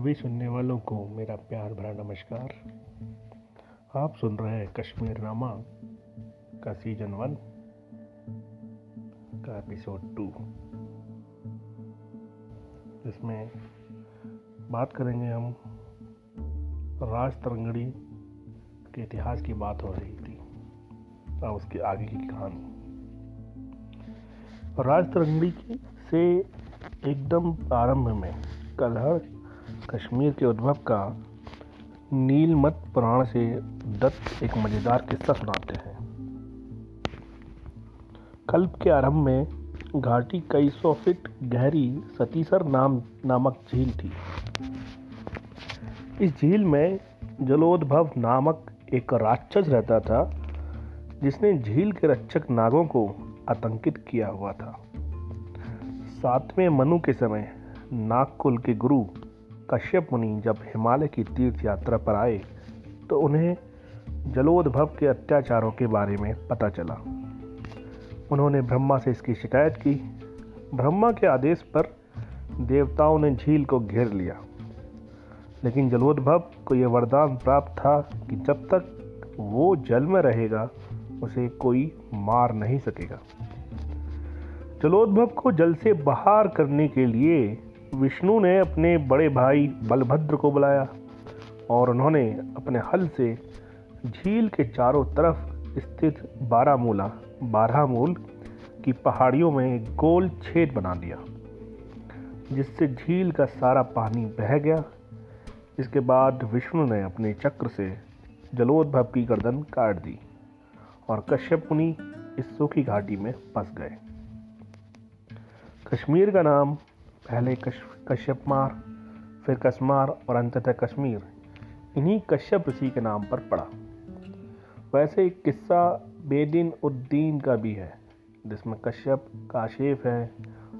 सभी सुनने वालों को मेरा प्यार भरा नमस्कार। आप सुन रहे हैं कश्मीर नामा का सीज़न वन का एपिसोड टू जिसमें बात करेंगे हम राज तरंगड़ी के इतिहास की बात हो रही थी और उसके आगे की कहानी। राज तरंगड़ी से एकदम प्रारंभ में कलहड़ कश्मीर के उद्भव का नीलमत पुराण से दत्त एक मज़ेदार किस्सा सुनाते हैं। कल्प के आरंभ में घाटी कई सौ फीट गहरी सतीसर नाम, नामक झील थी। इस झील में जलोद्भव नामक एक राक्षस रहता था, जिसने झील के रक्षक नागों को आतंकित किया हुआ था। सातवें मनु के समय नागकुल के गुरु कश्यप मुनि जब हिमालय की तीर्थ यात्रा पर आए तो उन्हें जलोद्भव के अत्याचारों के बारे में पता चला। उन्होंने ब्रह्मा से इसकी शिकायत की। ब्रह्मा के आदेश पर देवताओं ने झील को घेर लिया। लेकिन जलोद्भव को यह वरदान प्राप्त था कि जब तक वो जल में रहेगा, उसे कोई मार नहीं सकेगा। जलोद्भव को जल से बाहर करने के लिए विष्णु ने अपने बड़े भाई बलभद्र को बुलाया और उन्होंने अपने हल से झील के चारों तरफ़ स्थित बारामूला, बारहमूल की पहाड़ियों में गोल छेद बना दिया, जिससे झील का सारा पानी बह गया। इसके बाद विष्णु ने अपने चक्र से जलोद्भव की गर्दन काट दी और कश्यप मुनि इस सूखी घाटी में फंस गए। कश्मीर का नाम पहले कश, कश्यप मार, फिर कसमार और अंततः कश्मीर। इन्हीं कश्यप ऋषि के नाम पर पड़ा। वैसे एक किस्सा बेदिन उद्दीन का भी है, जिसमें कश्यप का आशेफ है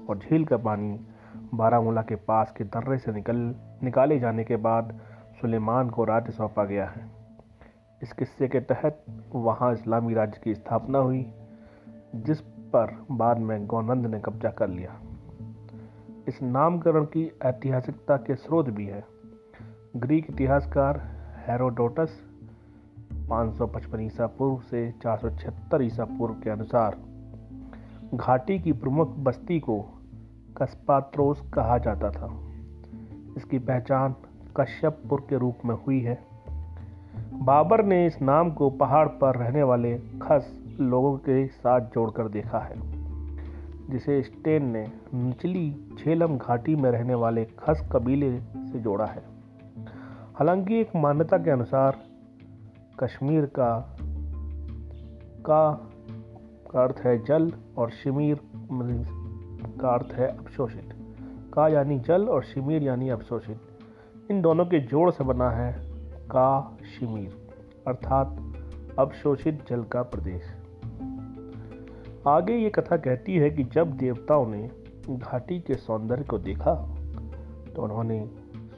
और झील का पानी बारामूला के पास के दर्रे से निकल, निकाले जाने के बाद सुलेमान को राज्य सौंपा गया है। इस किस्से के तहत वहाँ इस्लामी राज्य की स्थापना हुई, जिस पर बाद में गौनंद ने कब्जा कर लिया। इस नामकरण की ऐतिहासिकता के स्रोत भी है। ग्रीक इतिहासकार हेरोडोटस 555 ईसा पूर्व से 476 ईसा पूर्व के अनुसार घाटी की प्रमुख बस्ती को कस्पात्रोस कहा जाता था। इसकी पहचान कश्यपपुर के रूप में हुई है। बाबर ने इस नाम को पहाड़ पर रहने वाले खस लोगों के साथ जोड़कर देखा है। जिसे स्टेन ने निचली झेलम घाटी में रहने वाले खस कबीले से जोड़ा है। हालाँकि एक मान्यता के अनुसार, कश्मीर का का अर्थ है जल और शिमीर का अर्थ है अवशोषित। का यानी जल और शिमीर यानी अवशोषित। इन दोनों के जोड़ से बना है का शिमीर अर्थात अवशोषित जल का प्रदेश। आगे ये कथा कहती है कि जब देवताओं ने घाटी के सौंदर्य को देखा तो उन्होंने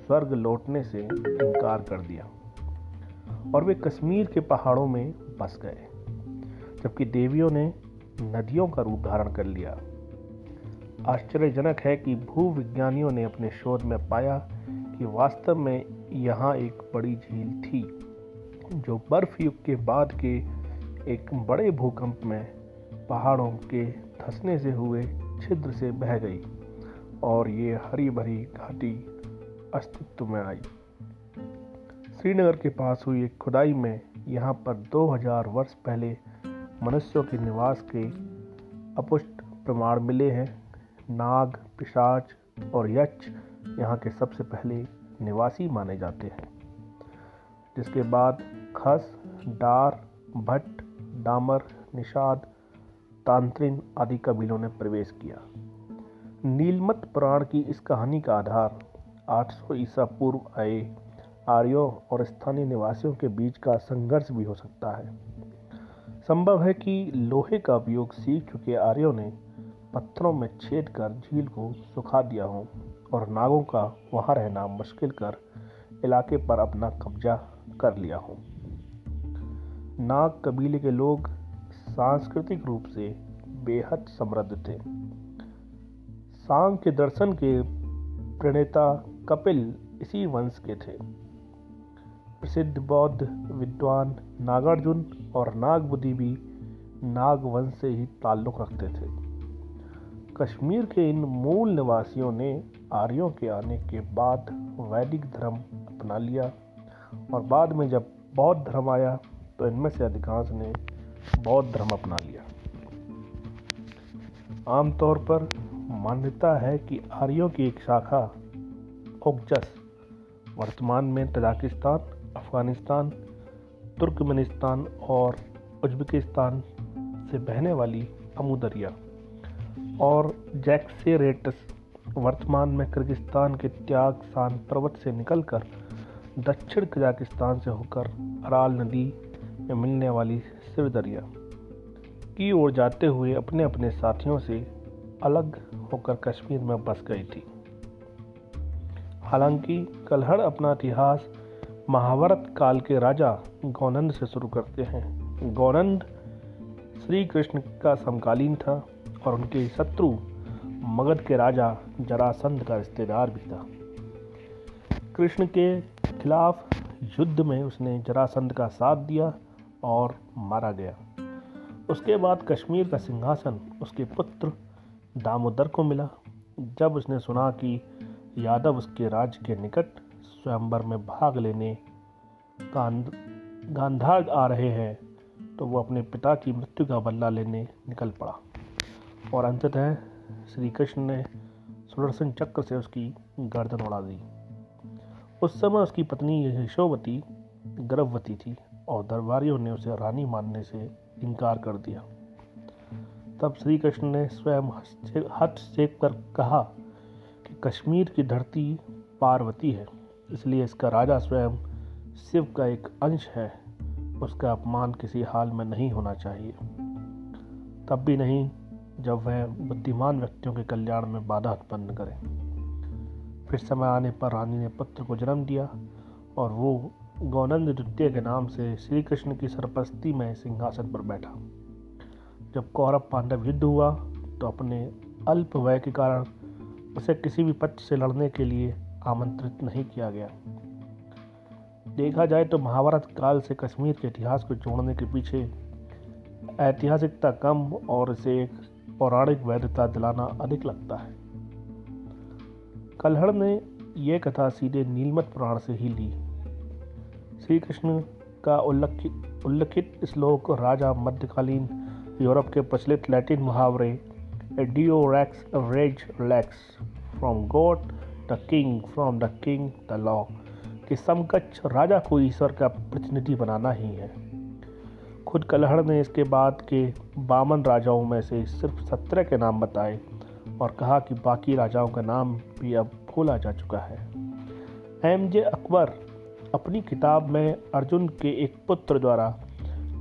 स्वर्ग लौटने से इनकार कर दिया और वे कश्मीर के पहाड़ों में बस गए, जबकि देवियों ने नदियों का रूप धारण कर लिया। आश्चर्यजनक है कि भूविज्ञानियों ने अपने शोध में पाया कि वास्तव में यहाँ एक बड़ी झील थी, जो बर्फ़ युग के बाद के एक बड़े भूकंप में पहाड़ों के धंसने से हुए छिद्र से बह गई और ये हरी भरी घाटी अस्तित्व में आई। श्रीनगर के पास हुई एक खुदाई में यहाँ पर 2000 वर्ष पहले मनुष्यों के निवास के अपुष्ट प्रमाण मिले हैं। नाग, पिशाच और यक्ष यहाँ के सबसे पहले निवासी माने जाते हैं, जिसके बाद खस, डार, भट्ट, डामर, निषाद तांत्रिन आदि कबीलों ने प्रवेश किया। नीलमत पुराण की इस कहानी का आधार 800 ईसा पूर्व आए आर्यों और स्थानीय निवासियों के बीच का संघर्ष भी हो सकता है। संभव है कि लोहे का उपयोग सीख चुके आर्यों ने पत्थरों में छेद कर झील को सुखा दिया हो और नागों का वहाँ रहना मुश्किल कर इलाके पर अपना कब्जा कर लिया हो। नाग कबीले के लोग सांस्कृतिक रूप से बेहद समृद्ध थे। सांग के दर्शन के प्रणेता कपिल इसी वंश के थे। प्रसिद्ध बौद्ध विद्वान नागार्जुन और नागबुद्धि भी नाग वंश से ही ताल्लुक रखते थे। कश्मीर के इन मूल निवासियों ने आर्यों के आने के बाद वैदिक धर्म अपना लिया और बाद में जब बौद्ध धर्म आया तो इनमें से अधिकांश ने बौद्ध धर्म अपना लिया। आमतौर पर मान्यता है कि आर्यों की एक शाखा ओकजस वर्तमान में तजाकिस्तान, अफ़गानिस्तान, तुर्कमेनिस्तान और उज्बेकिस्तान से बहने अमू अमुदरिया और जैक्सेरेटस वर्तमान में किर्गिस्तान के त्याग सान पर्वत से निकलकर दक्षिण कजाकिस्तान से होकर अराल नदी में मिलने वाली सिरदरिया की ओर जाते हुए अपने अपने साथियों से अलग होकर कश्मीर में बस गई थी। हालाँकि कलहड़ अपना इतिहास महाभारत काल के राजा गौनंद से शुरू करते हैं। गौनंद श्री कृष्ण का समकालीन था और उनके शत्रु मगध के राजा जरासंध का रिश्तेदार भी था। कृष्ण के खिलाफ युद्ध में उसने जरासंध का साथ दिया और मारा गया। उसके बाद कश्मीर का सिंहासन उसके पुत्र दामोदर को मिला, जब उसने सुना कि यादव उसके राज्य के निकट स्वयंवर में भाग लेने गांधार आ रहे हैं तो वो अपने पिता की मृत्यु का बदला लेने निकल पड़ा। और अंततः श्री कृष्ण ने सुदर्शन चक्र से उसकी गर्दन उड़ा दी। उस समय उसकी पत्नी यशोवती गर्भवती थी। और दरबारियों ने उसे रानी मानने से इनकार कर दिया। तब श्री कृष्ण ने स्वयं हस्तक्षेप कर कहा कि कश्मीर की धरती पार्वती है, इसलिए इसका राजा स्वयं शिव का एक अंश है, उसका अपमान किसी हाल में नहीं होना चाहिए। तब भी नहीं, जब वह बुद्धिमान व्यक्तियों के कल्याण में बाधा उत्पन्न करे। फिर समय आने पर रानी ने पुत्र को जन्म दिया और वो गौनंद द्वितीय के नाम से श्री कृष्ण की सरपस्ती में सिंहासन पर बैठा। जब कौरव पांडव युद्ध हुआ तो अपने अल्प वय के कारण उसे किसी भी पक्ष से लड़ने के लिए आमंत्रित नहीं किया गया। देखा जाए तो महाभारत काल से कश्मीर के इतिहास को जोड़ने के पीछे ऐतिहासिकता कम और इसे एक पौराणिक वैधता दिलाना अधिक लगता है। कलहड़ ने यह कथा सीधे नीलमत पुराण से ही ली। श्री कृष्ण का उल्लिखित उल्लिखित श्लोक, राजा मध्यकालीन यूरोप के प्रचलित लैटिन मुहावरे डियो रैक्स रेज lakhs from god the king from the king the law कि समकक्ष राजा को ईश्वर का प्रतिनिधि बनाना ही है। खुद कलहड़ ने इसके बाद के बामन राजाओं में से सिर्फ़ सत्रह के नाम बताए और कहा कि बाकी राजाओं का नाम भी अब भूला जा चुका है। एम जे अकबर अपनी किताब में अर्जुन के एक पुत्र द्वारा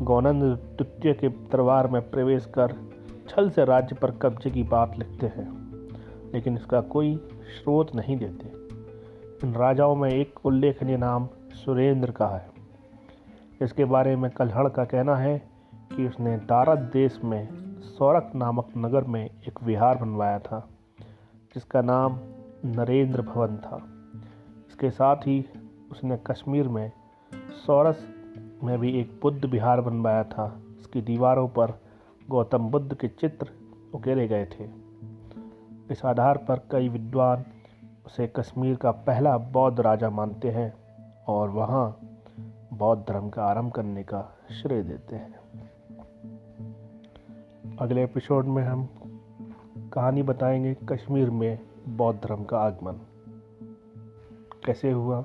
गौनंद द्वितीय के दरबार में प्रवेश कर छल से राज्य पर कब्जे की बात लिखते हैं, लेकिन इसका कोई स्रोत नहीं देते। इन राजाओं में एक उल्लेखनीय नाम सुरेंद्र का है। इसके बारे में कलहड़ का कहना है कि उसने दारद देश में सौरक नामक नगर में एक विहार बनवाया था, जिसका नाम नरेंद्र भवन था। इसके साथ ही उसने कश्मीर में सौरस में भी एक बुद्ध विहार बनवाया था। इसकी दीवारों पर गौतम बुद्ध के चित्र उकेरे गए थे। इस आधार पर कई विद्वान उसे कश्मीर का पहला बौद्ध राजा मानते हैं और वहाँ बौद्ध धर्म का आरंभ करने का श्रेय देते हैं। अगले एपिसोड में हम कहानी बताएँगे कश्मीर में बौद्ध धर्म का आगमन। कैसे हुआ?